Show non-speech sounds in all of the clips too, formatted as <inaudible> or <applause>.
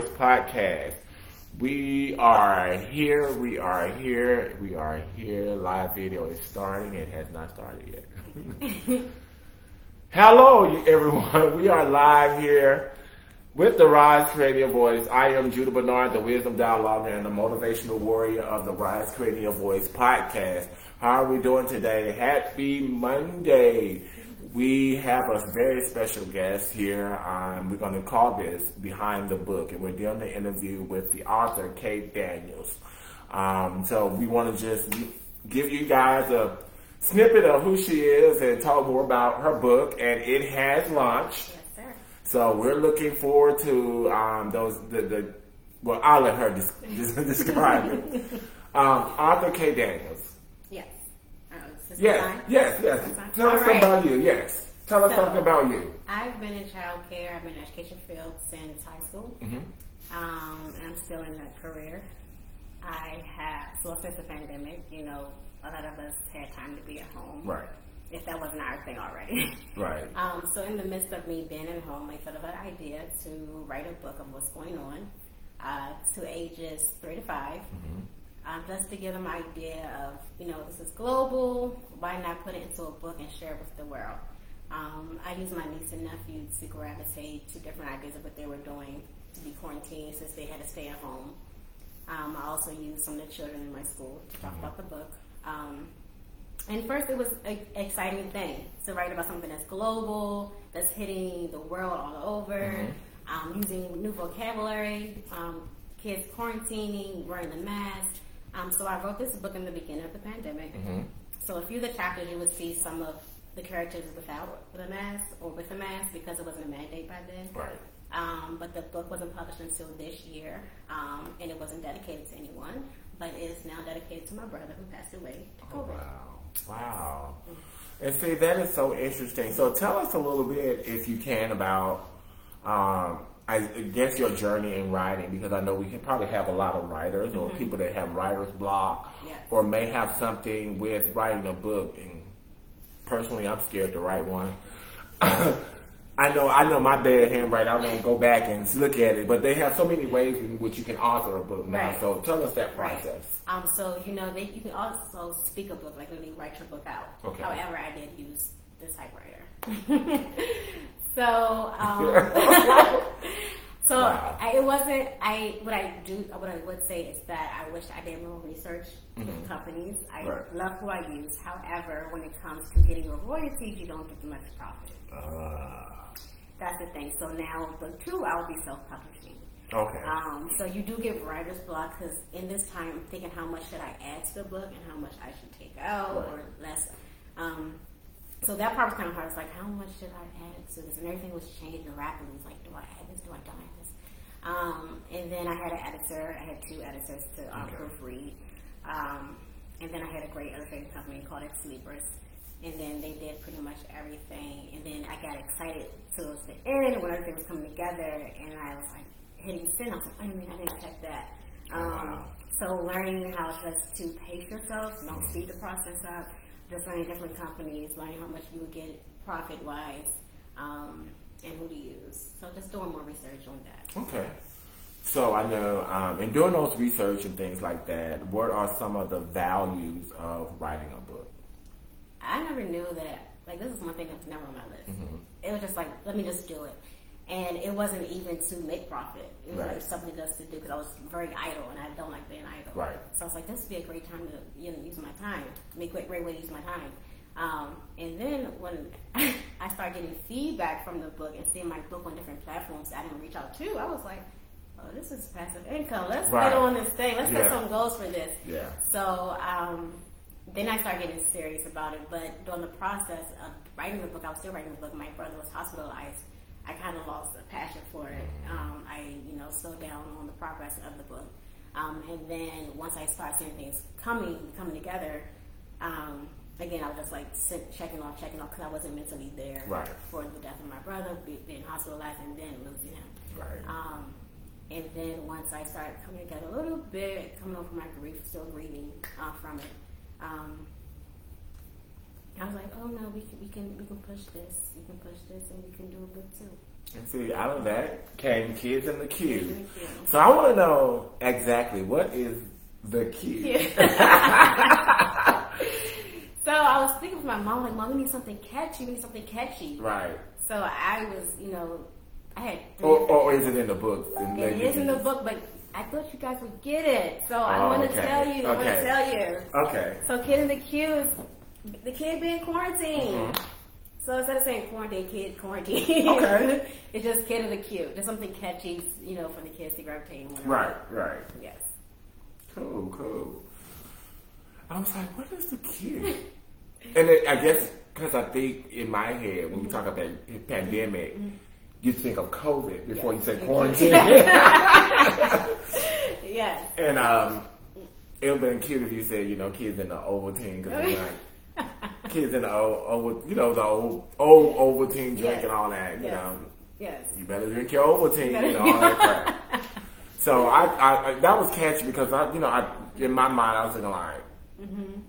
Voice podcast. We are here, we are here, we are here. Live video is starting. It has not started yet. <laughs> Hello, everyone. We are live here with the Rise Creative Voice. I am Judah Bernard, the Wisdom Dialogue and the Motivational Warrior of the Rise Creative Voice podcast. How are we doing today? Happy Monday. We have a very special guest here. Um, we're going to call this Behind the Book, and we're doing the interview with the author, Kate Daniels. Um, so we want to just give you guys a snippet of who she is and talk more about her book, and it has launched. Yes, sir. So we're looking forward to um, those. The, the well, I'll let her des- <laughs> describe it. <laughs> Um, author Kate Daniels. Yes. Uh, is this Yes, yes, yes. Tell us right. about you. Yes, tell us So- something about you. I've been in childcare. I've been in the education field since high school. Mm-hmm. Um, and I'm still in that career. I have, so since the pandemic, you know, a lot of us had time to be at home. Right, If that wasn't our thing already. <laughs> right. Um, so in the midst of me being at home, I thought of an idea to write a book of what's going on uh, to ages three to 5 um, just to give them an idea of, you know, this is global. Why not put it into a book and share it with the world? Um, I use my niece and nephew to gravitate to different ideas of what they were doing to be quarantined since they had to stay at home. Um, I also used some of the children in my school to talk about the book. Um, and first, it was an exciting thing to write about something that's global, that's hitting the world all over, um, using new vocabulary, um, kids quarantining, wearing the mask. Um, so I wrote this book in the beginning of the pandemic. So a few of the chapters, you would see some of the characters without the mask or with the mask because it wasn't a mandate by then. Right. Um, but the book wasn't published until this year, um, and it wasn't dedicated to anyone, but it is now dedicated to my brother who passed away to Oh, COVID. wow. Wow. And see, that is so interesting. So tell us a little bit, if you can, about, um, I guess your journey in writing, because I know we can probably have a lot of writers or people that have writer's block Yes. or may have something with writing a book. And personally, I'm scared to write one. <coughs> I know, I know my bad handwriting. I won't go back and look at it, but they have so many ways in which you can author a book now. Right. So tell us that Right. process. Um, so you know, they, you can also speak a book, like really write your book out. Okay. However, I did use the typewriter. <laughs> so, um, <laughs> <laughs> so Wow. I, it wasn't. I what I do, what I would say is that I wish I did more research with companies. I Mm-hmm. Right. love who I use. However, when it comes to getting your royalties, you don't get much profit. Ah, That's the thing. So now, the two, I'll be self-publishing. okay. Um, so you do get writer's block because in this time, I'm thinking how much should I add to the book and how much I should take out Right. or less. Um, so that part was kind of hard. It's like, how much should I add to this? And everything was changing rapidly. It's like, do I add this? Do I don't? Um, and then I had an editor. I had two editors to um, Okay. proofread. Um, and then I had a great illustrating company called Xlibris. And then they did pretty much everything. And then I got excited towards the end when everything was coming together. And I was like, hitting send. I was like, I mean, I didn't check that. Um, Wow. So learning how just to pace yourself, don't speed the process up. Just learning different companies, learning how much you would get profit wise, um, and who to use. So just doing more research on that. Okay. So I know, um, in doing those research and things like that, what are some of the values of writing a book? I never knew that. Like this is one thing that's never on my list. Mm-hmm. It was just like, let me just do it, and it wasn't even to make profit. It was Right. like something just to do because I was very idle and I don't like being idle. Right. So I was like, this would be a great time to you know use my time. Make a great way to use my time. Um, and then when <laughs> I started getting feedback from the book and seeing my book on different platforms that I didn't reach out to, I was like, oh, this is passive income. Let's Right. get on this thing. Let's Yeah. set some goals for this. Yeah. So um, then I started getting serious about it. But during the process of writing the book, I was still writing the book. My brother was hospitalized. I kind of lost a passion for it. Um, I, you know, slowed down on the progress of the book. Um, and then once I started seeing things coming, coming together, um, again, I was just like checking off, checking off, because I wasn't mentally there Right. for the death of my brother, being hospitalized, and then losing him. Right. Um, and then once I started coming together a little bit, coming over my grief, still grieving uh, from it, um, I was like, oh no, we can, we can, we can push this, we can push this, and we can do a book too. And see, out of that came Kids in the Q. Kids in the Q. So I want to know exactly what is the queue. <laughs> <laughs> so I was thinking with my mom, like, Mom, we need something catchy. We need something catchy. right. So I was, you know, I had. Or, or is it in the books? And It is in the book, but I thought you guys would get it. So I Oh, want to okay. tell you. I want to tell you. Okay. So kid in the Q the kid being quarantined. Mhm. So instead of saying quarantine, kid quarantine. Okay. <laughs> it's just kid in the Q. Just something catchy, you know, for the kids to gravitate. Right, right. Yes. Cool, cool. I was like, what is the queue? <laughs> and it, I guess because I think in my head when we talk about pandemic, you think of COVID before you say quarantine. <laughs> Yes. <laughs> and um, it would have been cute if you said, you know, kids in the Ovaltine because like <laughs> kids in the old, old, you know, the old old Ovaltine drink Yes. and all that. You Yes. know, Yes. you better drink your Ovaltine you and all that crap. So I, I, I that was catchy because I, you know, I in my mind I was thinking like, Mm-hmm.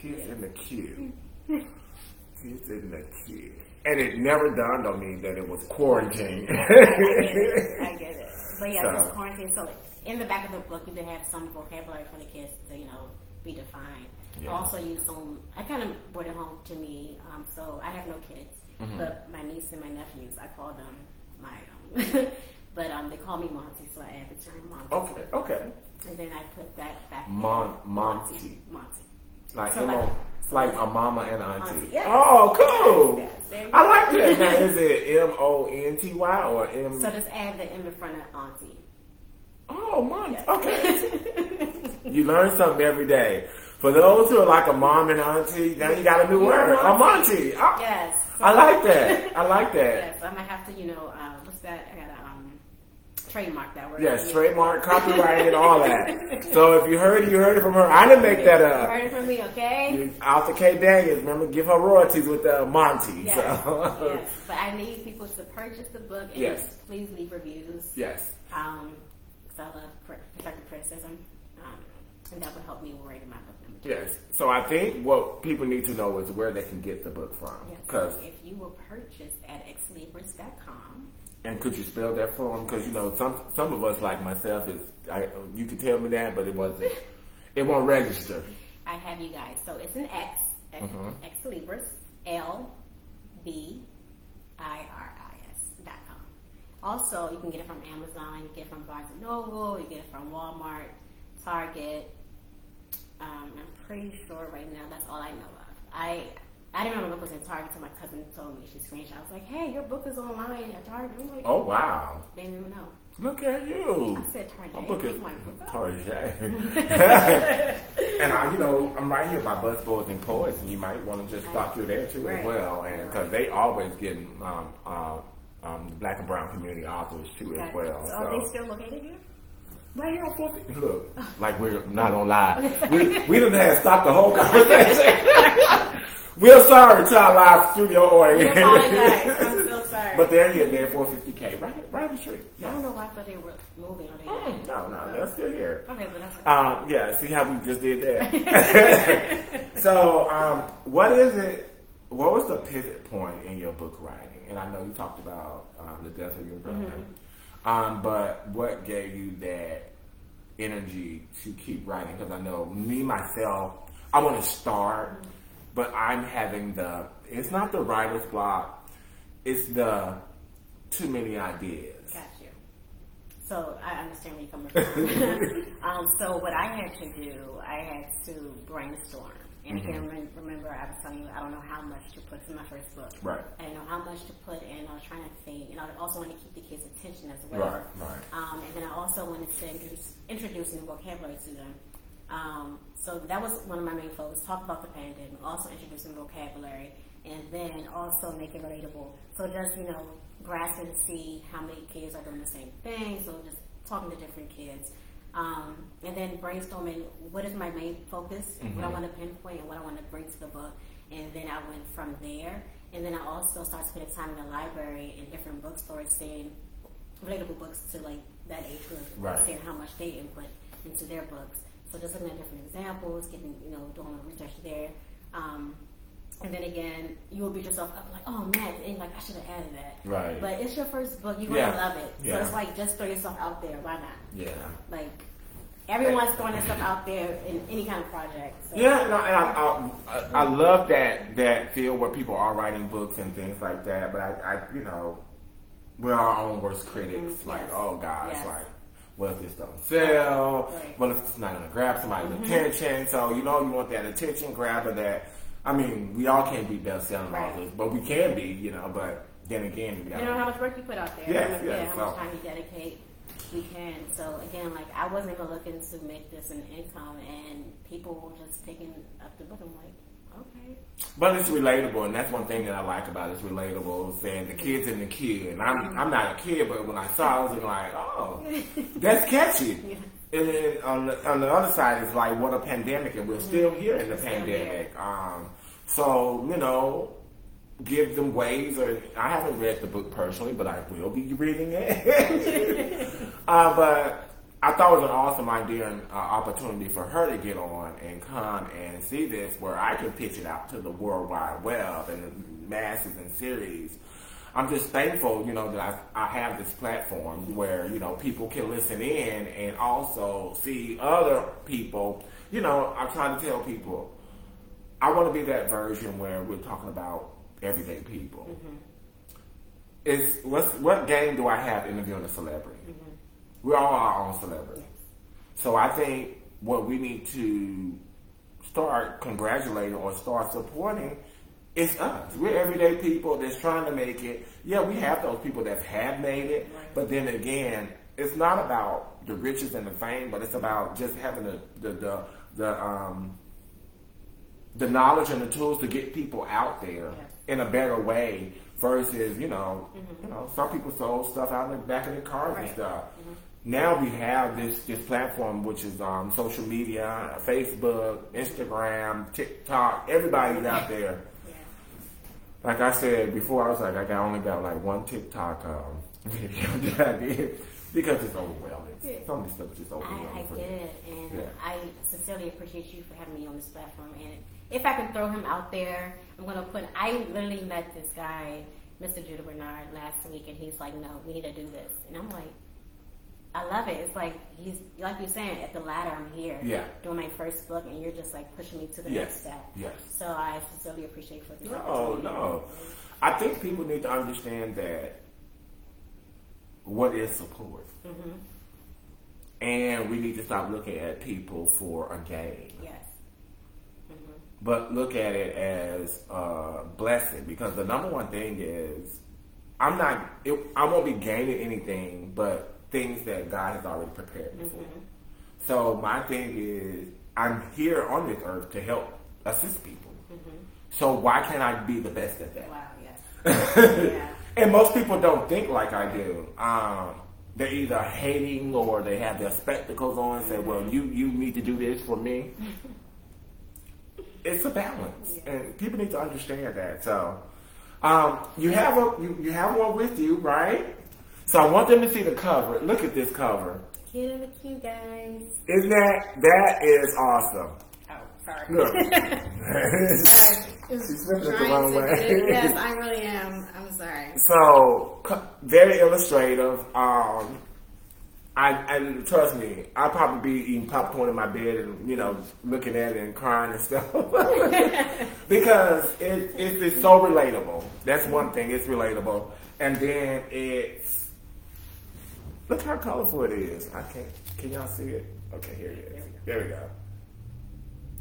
Kids in the Q, <laughs> kids in the Q, and it never dawned on me that it was quarantine. I get it. I get it. <laughs> But yeah, So- it's quarantine. So in the back of the book, you can have some vocabulary for the kids to, you know, be defined. Yeah. Also use some. I kind of brought it home to me. Um, so I have no kids, Mm-hmm. but my niece and my nephews, I call them my. Um, <laughs> but um, they call me Monty, so I add the term Monty. okay, okay, And then I put that back. Mon- in. Monty. Monty. Like So you know, like- like a mama and auntie. Auntie, yes. Oh, cool. Yes, yes, I like that. Now, is it M O N T Y or M? So just add the M in front of Auntie. oh, mom. Yes. Okay. <laughs> You learn something every day. For those who are like a mom and auntie, now you got a new You're word. a A monty. Ah, yes. I like that. I like that. Yes, I'm gonna have to, you know, uh, what's that? I gotta um, trademark that word. Yes, trademark, copyright, and all that. <laughs> So if you heard it, you heard it from her. I didn't make that up. You heard it from me, okay? You- Arthur K. Daniels, remember, give her royalties with the Monty. Yes, So. yes. <laughs> But I need people to purchase the book and Yes. please leave reviews. yes. Um, because I love constructive criticism. Um, and that would help me write my book number two. Yes. So I think what people need to know is where they can get the book from. Yes. Because So if you will purchase at xlibris.com, and could you spell that for him? Because you know some some of us like myself is I you could tell me that, but it wasn't. It won't register. I have you guys. So it's an X, X, Mhm. X Libris, L B I R I S dot com. Also, you can get it from Amazon, you get it from Barnes and Noble, you get it from Walmart, Target. Um, I'm pretty sure right now that's all I know of. I I didn't know the book was in Target until my cousin told me. She screenshot. I was like, "Hey, your book is online at Target." I'm like, Oh wow! They didn't even know. Look at you. I said Target. My book is Pick my book. Target. and I, you know, I'm right here by Busboys and Poets, and you might want to just stop through there too as well, and because they always getting um, uh, um, the black and brown community authors too as well. So are they still located here? Right here on 14th. Look, like we're not on live. We, we didn't have stopped the whole <laughs> conversation. <laughs> we're sorry to our live studio audience. I'm so sorry. but they're here, they're 450K, right, right on the street. I don't know why I thought they were moving. Or they Mm, No, no, they're still here. Okay, but that's Um, yeah, see how we just did that. <laughs> so, um, what is it? What was the pivot point in your book writing? And I know you talked about um, the death of your brother, um, but what gave you that energy to keep writing? Because I know me myself, I want to start, but I'm having the. It's not the writer's block. It's the too many ideas. got you. So I understand where you're coming from. <laughs> um, so what I had to do, I had to brainstorm. And again, rem- remember, I was telling you, I don't know how much to put in my first book. Right. I didn't know how much to put in. I was trying to think, and I also wanted to keep the kids' attention as well. Right, right. Um, and then I also wanted to introduce, introduce new vocabulary to them. Um, so that was one of my main focus. Talk about the pandemic, also introducing vocabulary, and then also make it relatable. So just you know, grasping to see how many kids are doing the same thing. So just talking to different kids, um, and then brainstorming what is my main focus, what I want to pinpoint, and what I want to bring to the book. And then I went from there. And then I also started spending time in the library and different bookstores, seeing relatable books to like that age group, Right. seeing how much they input into their books. So just looking at different examples, getting you know doing research there, um, and then again, you will beat yourself up like, oh man, and like I should have added that. Right. But it's your first book, you're gonna love it. Yeah. So it's like just throw yourself out there. Why not? Yeah. Like everyone's throwing stuff out there in any kind of project. So. Yeah, no, and I, I, I love that that field where people are writing books and things like that. But I, I you know, we're our own worst critics. Mhm, Like, yes. oh gosh, Yes. like, what if this don't sell? Right. What if it's not to grab somebody's Mm-hmm. attention? So you know, you want that attention grabber. That I mean, we all can't be best selling Right. authors, but we can be, you know. But then again, You know how much work you put out there. Yes, how much, yes, yeah, how much so- time you dedicate. We can. So again, like I wasn't even looking to make this an income, and people were just picking up the book. I'm like, okay. But it's relatable, and that's one thing that I like about it. It's relatable, saying the kid's and the kid. And I'm, I'm not a kid, but when I saw it, I was like, oh, <laughs> that's catchy. And then on the, on the other side, it's like, what a pandemic, and we're still here in the pandemic. Um, so, you know, give them ways, or I haven't read the book personally, but I will be reading it. <laughs> uh, but I thought it was an awesome idea and uh, opportunity for her to get on and come and see this, where I can pitch it out to the World Wide Web and the masses and series. I'm just thankful, you know, that I, I have this platform where, you know, people can listen in and also see other people. You know, I'm trying to tell people, I want to be that version where we're talking about everyday people. It's what's, what game do I have interviewing a celebrity? We're all our own celebrities. So I think what we need to start congratulating or start supporting is us. We're everyday people that's trying to make it. Yeah, we have those people that have made it, but then again, it's not about the riches and the fame, but it's about just having the the the, the um the knowledge and the tools to get people out there Yes. in a better way versus, you know, you know, some people sold stuff out in the back of their cars and Mm-hmm. Now we have this this platform which is um, social media, Facebook, Instagram, TikTok, everybody's out there. Yeah. Like I said before, I was like, I got only got like one TikTok um, <laughs> video that I did because it's overwhelming. Yeah. Some of this stuff is just I, overwhelming. I for get it, and Yeah. I sincerely appreciate you for having me on this platform. And if I can throw him out there, I'm gonna put. I literally met this guy, Mr. Judah Bernard, last week, and he's like, "No, we need to do this," and I'm like. I love it. It's like he's like you're saying at the ladder. I'm here, Yeah. doing my first book, and you're just like pushing me to the Yes. next step. Yes. So I sincerely appreciate for this. No, no. I think people need to understand that what is support. Mm-hmm. And we need to stop looking at people for a gain. Yes. Mm-hmm. But look at it as a blessing because the number one thing is I'm not, it, I won't be gaining anything but things that God has already prepared me for. Mm-hmm. So my thing is I'm here on this earth to help assist people. So why can't I be the best at that? Wow. Yes. <laughs> yeah. And most people don't think like I do. Um, they're either hating or they have their spectacles on and say, "Well, you you need to do this for me." <laughs> it's a balance, and people need to understand that. So, um, you have a you, you have one with you, right? So I want them to see the cover. Look at this cover. In the queue, guys. Isn't that that is awesome? Oh, sorry. Look. <laughs> <laughs> She's flipping it the wrong way. Yes, <laughs> I really am. I'm sorry. So very illustrative. Um, I, I trust me. I'll probably be eating popcorn in my bed and you know looking at it and crying and stuff because it, it's, it's so relatable. That's one thing. It's relatable, and then it's look how colorful it is. I can't. Can y'all see it? Okay, here it is. There we go.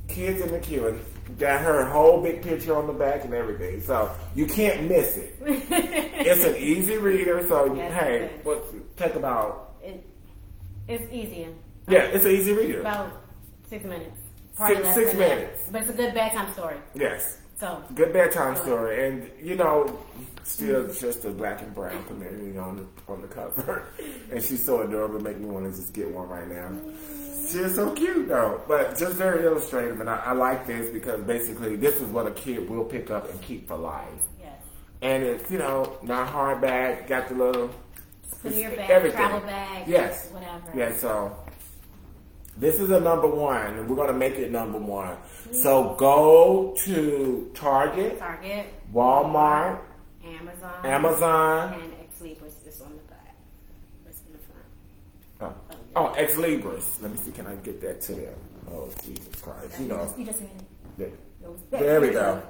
Kids in the Q and got her whole big picture on the back and everything, so you can't miss it. <laughs> it's an easy reader, so Yes, hey, what take about It, it's easy. yeah, it's an easy reader. About six minutes. Six- six than that. minutes. But it's a good bedtime story. Yes, So, good bedtime story, and you know, still just a black and brown community on the on the cover, <laughs> and she's so adorable, make me want to just get one right now. She's so cute though, but just very illustrative, and I, I like this because basically this is what a kid will pick up and keep for life. yes. And it's you know not hardback, got the little Put in your it's bag, everything. travel bag, Yes. whatever. Yeah, so This is a number one, and we're going to make it number one. Mm-hmm. So go to Target, Target, Walmart, Amazon, Amazon. and Xlibris is on the back. It's in the front. Oh, oh, oh Xlibris. Let me see. Can I get that to them? Oh, Jesus Christ! You know. You just There, there we go.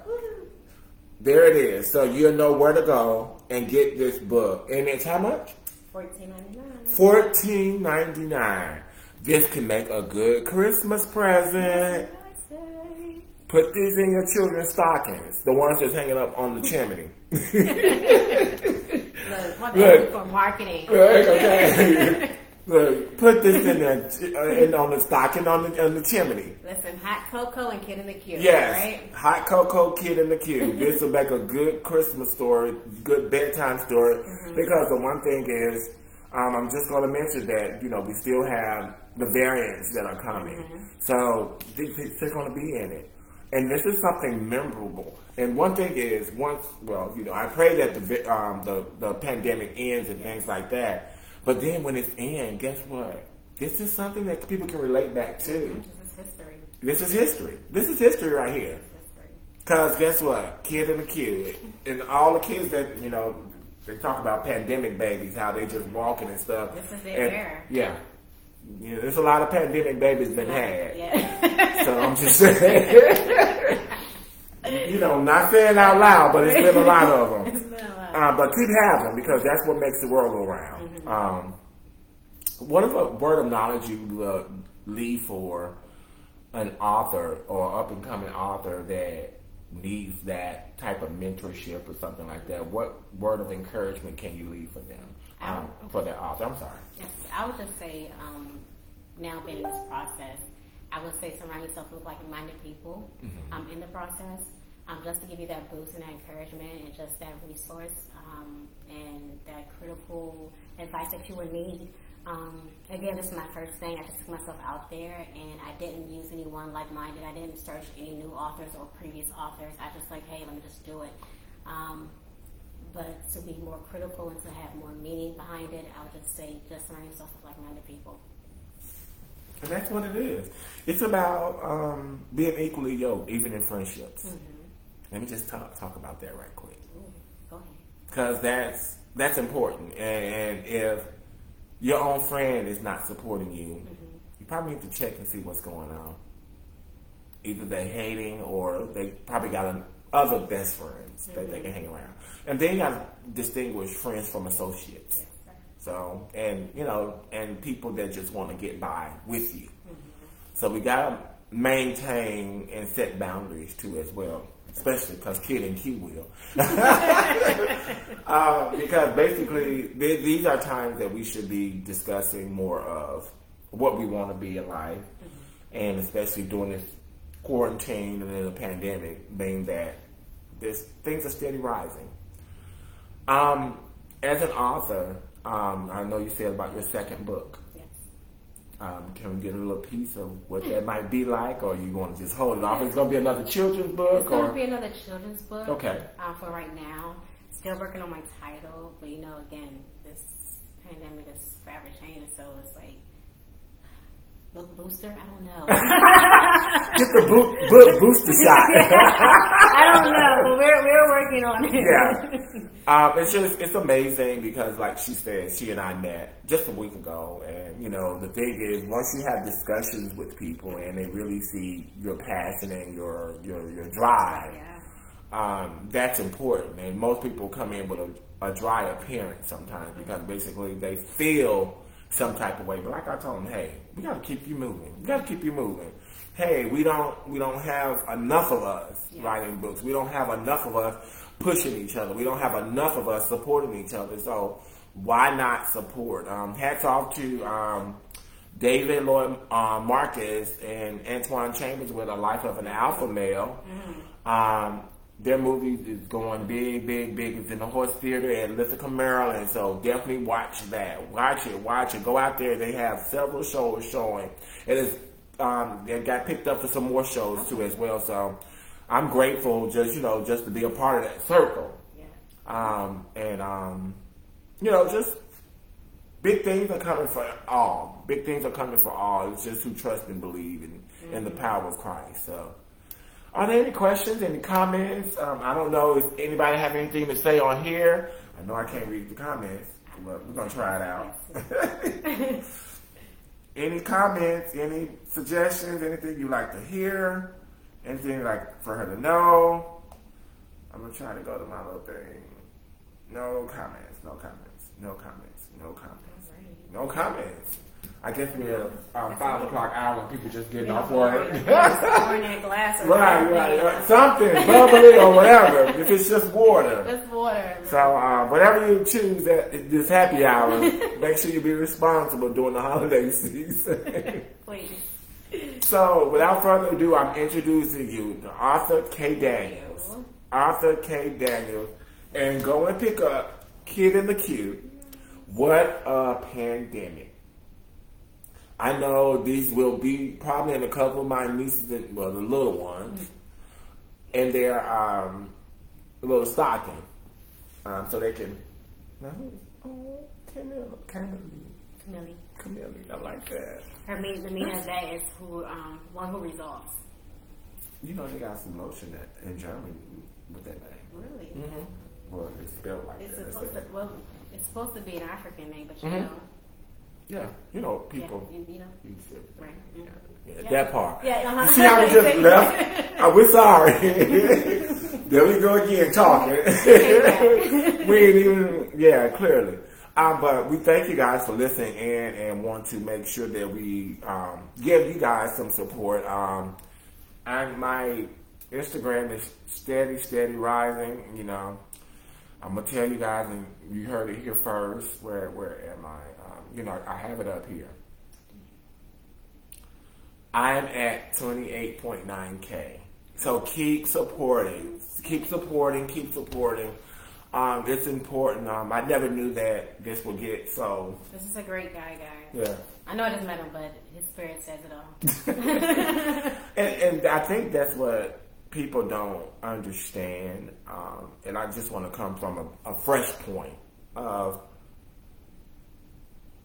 There it is. So you'll know where to go and get this book. And it's how much? Fourteen ninety nine. Fourteen ninety nine. This can make a good Christmas present. Put these in your children's stockings, the ones that's hanging up on the chimney. <laughs> <laughs> Look, what Look. Look. for marketing. Right, okay. <laughs> Look, put this in the uh, in, on the stocking on the on the chimney. Listen, hot cocoa and kid in the Q. Yes, Right? hot cocoa kid in the Q. this will make a good Christmas story, good bedtime story. Because the one thing is, um, I'm just going to mention that you know we still have the variants that are coming, so th- th- they're going to be in it. And this is something memorable. And one thing is, once, well, you know, I pray that the um, the the pandemic ends and things like that. But then when it's in, guess what? This is something that people can relate back to. This is history. This is history. This is history right here. History. Cause guess what? Kid and the kid, and all the kids that you know, they talk about pandemic babies, how they just walking and stuff. This is their And- era. Yeah, you know, there's a lot of pandemic babies been had. Yeah. So I'm just saying, you know, not saying out loud, but it's been a lot of them. <laughs> It's been a lot. Uh, but keep having them because that's what makes the world go round. Um, what if a word of knowledge you uh, leave for an author or up and coming author that needs that type of mentorship or something like that? What word of encouragement can you leave for them? Um, for that author, I'm sorry. Yes, I would just say, um, now being in this process, I would say surround yourself with like-minded people um, in the process, um, just to give you that boost and that encouragement and just that resource um, and that critical advice that you would need. Um, again, this is my first thing. I just took myself out there and I didn't use anyone like-minded. I didn't search any new authors or previous authors. I just like, hey, let me just do it. Um, but to be more critical and to have more meaning behind it, I would just say just surround yourself with like-minded people. And that's what it is. It's about um, being equally yoked, even in friendships. Mm-hmm. Let me just talk talk about that right quick. Ooh, go ahead. because that's that's important. And, and if your own friend is not supporting you, mm-hmm. you probably need to check and see what's going on. Either they're hating or they probably got an, other best friends that they mm-hmm. can hang around. And then you got to distinguish friends from associates. Yes. So, and you know, and people that just want to get by with you. So we got to maintain and set boundaries too as well, especially because Kid and Q will. <laughs> uh, because basically, th- these are times that we should be discussing more of what we want to be in life, and especially during this quarantine and then the pandemic, being that this things are steady rising. Um, as an author, um, I know you said about your second book. Yes. Um, can we get a little piece of what that might be like, or you want to just hold it off? It's going to be another children's book, It's going to be another children's book. Okay. Um, for right now, still working on my title, but you know, again, this pandemic is forever changing, so it's like book booster. I don't know. <laughs> get the <laughs> book, book booster shot. I don't know, but we're we're working on it. Yeah. <laughs> Um, it's just it's amazing because, like she said, she and I met just a week ago, and you know the thing is, once you have discussions with people and they really see your passion and your your your drive, Yeah. um, that's important. And most people come in with a, a dry appearance sometimes because basically they feel some type of way. But like I told him, hey, we got to keep you moving. We got to keep you moving. Hey, we don't we don't have enough of us Yeah. writing books. We don't have enough of us pushing each other. We don't have enough of us supporting each other. So why not support? Um, hats off to um, David Lloyd uh, Marcus and Antoine Chambers with A Life of an Alpha Male. Um, their movie is going big, big, big. It's in the Horse Theater in Ithaca, Maryland. So definitely watch that. Watch it, watch it. Go out there. They have several shows showing. And It is. Um, they got picked up for some more shows too as well. So I'm grateful just you know just to be a part of that circle. Yeah. Um, and um, you know just big things are coming for all. Big things are coming for all. It's just who trust and believe in, mm-hmm. in the power of Christ. So, are there any questions, any comments? Um, I don't know if anybody have anything to say on here. I know I can't read the comments, but we're gonna try it out. <laughs> any comments, any suggestions, anything you'd like to hear, anything like for her to know? I'm gonna try to go to my little thing. No comments, no comments, no comments, no comments, no comments. I guess we're um, five o'clock hour when people just getting off work. <laughs> right, right, right. Something bubbly or whatever. <laughs> If it's just water. It's water. So uh, whatever you choose at this happy hour, <laughs> make sure you be responsible during the holiday season. Please. So without further ado, I'm introducing you to Arthur K. Daniels. Arthur K. Daniels. And go and pick up Kid in the Q. What a pandemic. I know these will be probably in a couple of my nieces, and, well, the little ones, and they're um, a little stocking, um, so they can. Oh, Camille, Camille, Camille, Camille. I like that. Her mean, the meaning of that is who, um, one who resolves. You know they got some lotion that in Germany with that name. Really? Mm-hmm. Well, it's spelled like it's that. Supposed to, well, it's supposed to be an African name, but you mm-hmm. know. Yeah, you know, people. Yeah, you know. Right. Yeah, yeah, yeah. That part. Yeah, uh-huh. You see how we just left? Uh, we're sorry. <laughs> <laughs> there we go again talking. <laughs> we ain't even, yeah, clearly. Um, but we thank you guys for listening in and want to make sure that we um, give you guys some support. Um, and my Instagram is steady, steady rising. You know, I'm gonna tell you guys, and you heard it here first. Where where am I? You know, I have it up here. I'm at 28.9K. So keep supporting. Keep supporting, keep supporting. Um, it's important. Um, I never knew that this would get so. This is a great guy, guys. Yeah. I know it doesn't matter, but his spirit says it all. <laughs> and, and I think that's what people don't understand. Um, and I just want to come from a, a fresh point of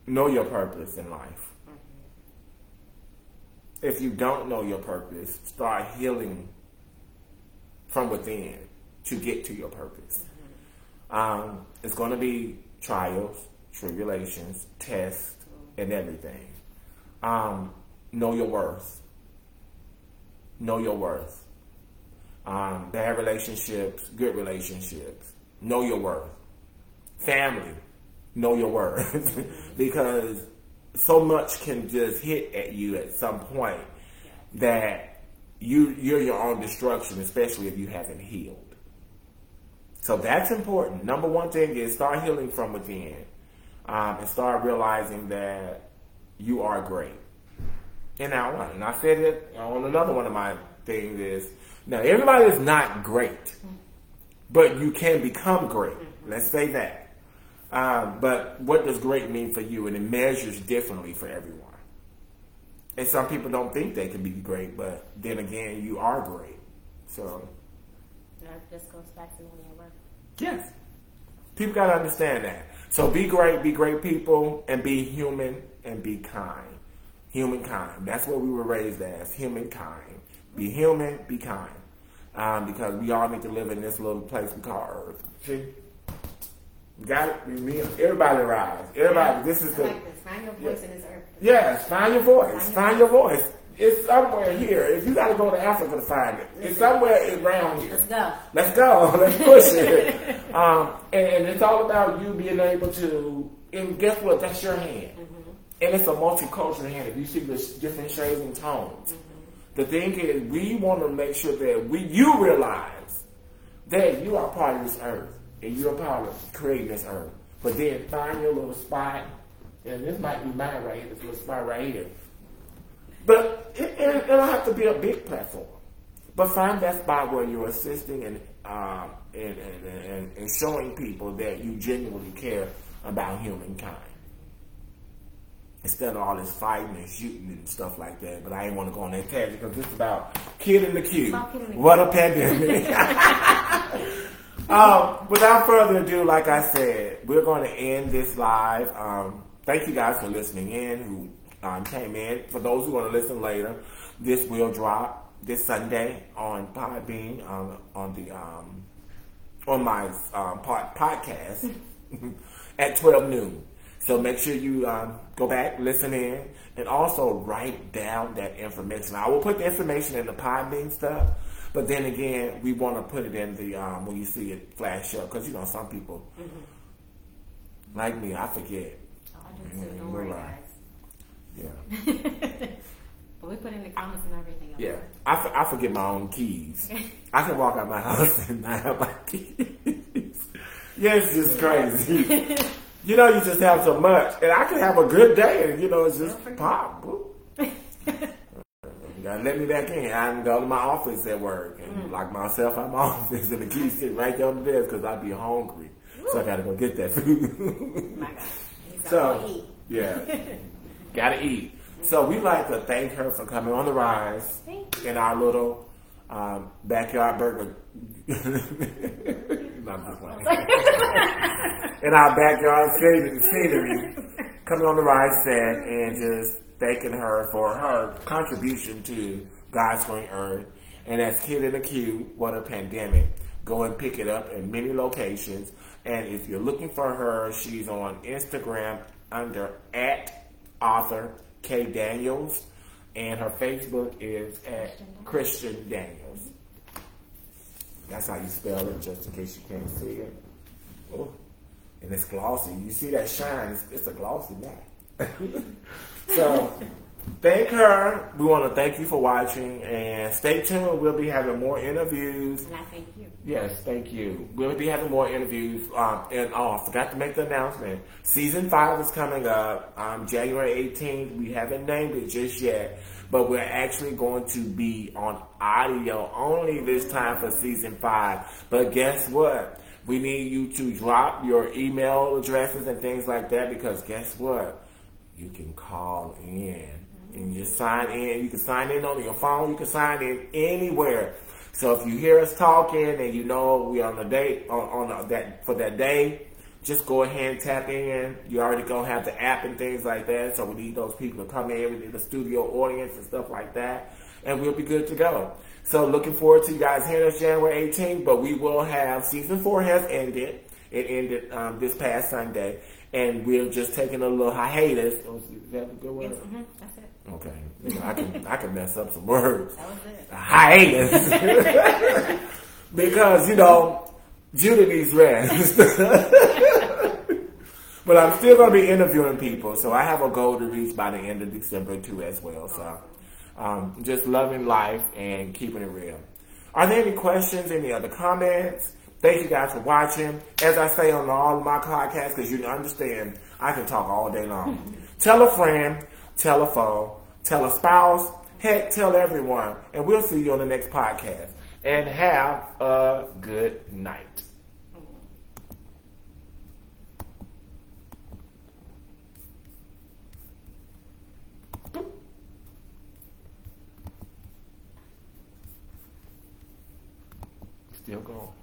know your purpose in life. Mm-hmm. If you don't know your purpose, start healing from within to get to your purpose. Mm-hmm. Um, it's going to be trials, tribulations, tests, and everything. Um, know your worth. Know your worth. Um, bad relationships, good relationships. Know your worth. Family know your worth <laughs> because so much can just hit at you at some point that you you're your own destruction, especially if you haven't healed. So that's important. Number one thing is start healing from within, um, and start realizing that you are great. And now, and I said it on another one of my things is now everybody is not great, but you can become great. Let's say that. Um, but what does great mean for you? And it measures differently for everyone. And some people don't think they can be great, but then again, you are great. So. That just goes back to knowing your worth. Yes. People got to understand that. So be great, be great people, and be human and be kind. Humankind. That's what we were raised as, humankind. Be human, be kind. Um, because we all need to live in this little place we call Earth. See? Got it? Me, everybody rise. Everybody. Yeah. This is the. Like this. Find your voice yeah. in this earth. Yes, find your voice. Find, your, voice. voice. It's somewhere here. If you got to go to Africa to find it, it's somewhere around here. Let's go. Let's go. <laughs> Let's push it. <laughs> um, and, and, it's all about you being able to. And guess what? That's your hand. Mm-hmm. And it's a multicultural hand. If you see the different shades and tones, mm-hmm. the thing is, we want to make sure that we you realize that you are part of this earth and you're a part of creating this earth. But then find your little spot, and this might be mine right here, this little spot right here. But it, it, it don't have to be a big platform. But find that spot where you're assisting and, um, and, and, and, and showing people that you genuinely care about humankind instead of all this fighting and shooting and stuff like that. But I ain't want to go on that tangent because this is about Kid in the Q. What a pandemic. <laughs> um, without further ado, like I said, we're going to end this live. Um, thank you guys for listening in who um, came in. For those who want to listen later, this will drop this Sunday on Podbean um, on the um, on my um, pod, podcast <laughs> at 12 noon. So make sure you um, go back, listen in, and also write down that information. I will put the information in the Podbean stuff, but then again, we want to put it in the um, when you see it flash up because you know some people mm-hmm. like me, I forget. Oh, I do too. Don't worry, guys. Yeah. <laughs> but we put in the comments and everything. Else. Yeah, I, f- I forget my own keys. I can walk out my house and not have my <laughs> keys. yeah, it's just crazy. <laughs> you know, you just have so much, and I can have a good day, and you know, it's just pop. Gotta let me back in. I can go to my office at work and mm. lock myself out <laughs> my office, and the keys sit right there on the desk because I'd be hungry. So I gotta go get that food. my God. <laughs> So yeah, <laughs> gotta eat. So we like to thank her for coming on the rise in our little um, backyard burger. in our backyard scenery, coming on the rise set and just thanking her for her contribution to God's Green Earth. And as Kid in the Q, what a pandemic. Go and pick it up in many locations. And if you're looking for her, she's on Instagram under at author K Daniels, and her Facebook is at Kristian Daniels. That's how you spell it, just in case you can't see it. Oh, and it's glossy. You see that shine? It's, it's a glossy mat. <laughs> so thank her. We want to thank you for watching and stay tuned. We'll be having more interviews. And I thank you. Yes, thank you. We'll be having more interviews. Um, and oh, I forgot to make the announcement. Season five is coming up um, January 18th. We haven't named it just yet, but we're actually going to be on audio only this time for season five. But guess what? We need you to drop your email addresses and things like that because guess what? You can call in and you sign in. You can sign in on your phone. You can sign in anywhere. So if you hear us talking and you know we on the date on, on that for that day, just go ahead and tap in. You already gonna have the app and things like that. So we need those people to come in. Need a studio audience and stuff like that, and we'll be good to go. So looking forward to you guys hearing us January 18th. But we will have season four has ended. It ended um, this past Sunday, and we're just taking a little hiatus. Oh, is that a good word? Yes, mm-hmm, that's it. Okay, you know, I can I can mess up some words. That was it. Hiatus, <laughs> because you know Judah needs rest. <laughs> but I'm still going to be interviewing people, so I have a goal to reach by the end of December too, as well. So, um, just loving life and keeping it real. Are there any questions? Any other comments? Thank you guys for watching. As I say on all of my podcasts, because you understand, I can talk all day long. <laughs> Tell a friend tell a foe, tell a spouse, heck, tell everyone. And we'll see you on the next podcast. And have a good night. Still going.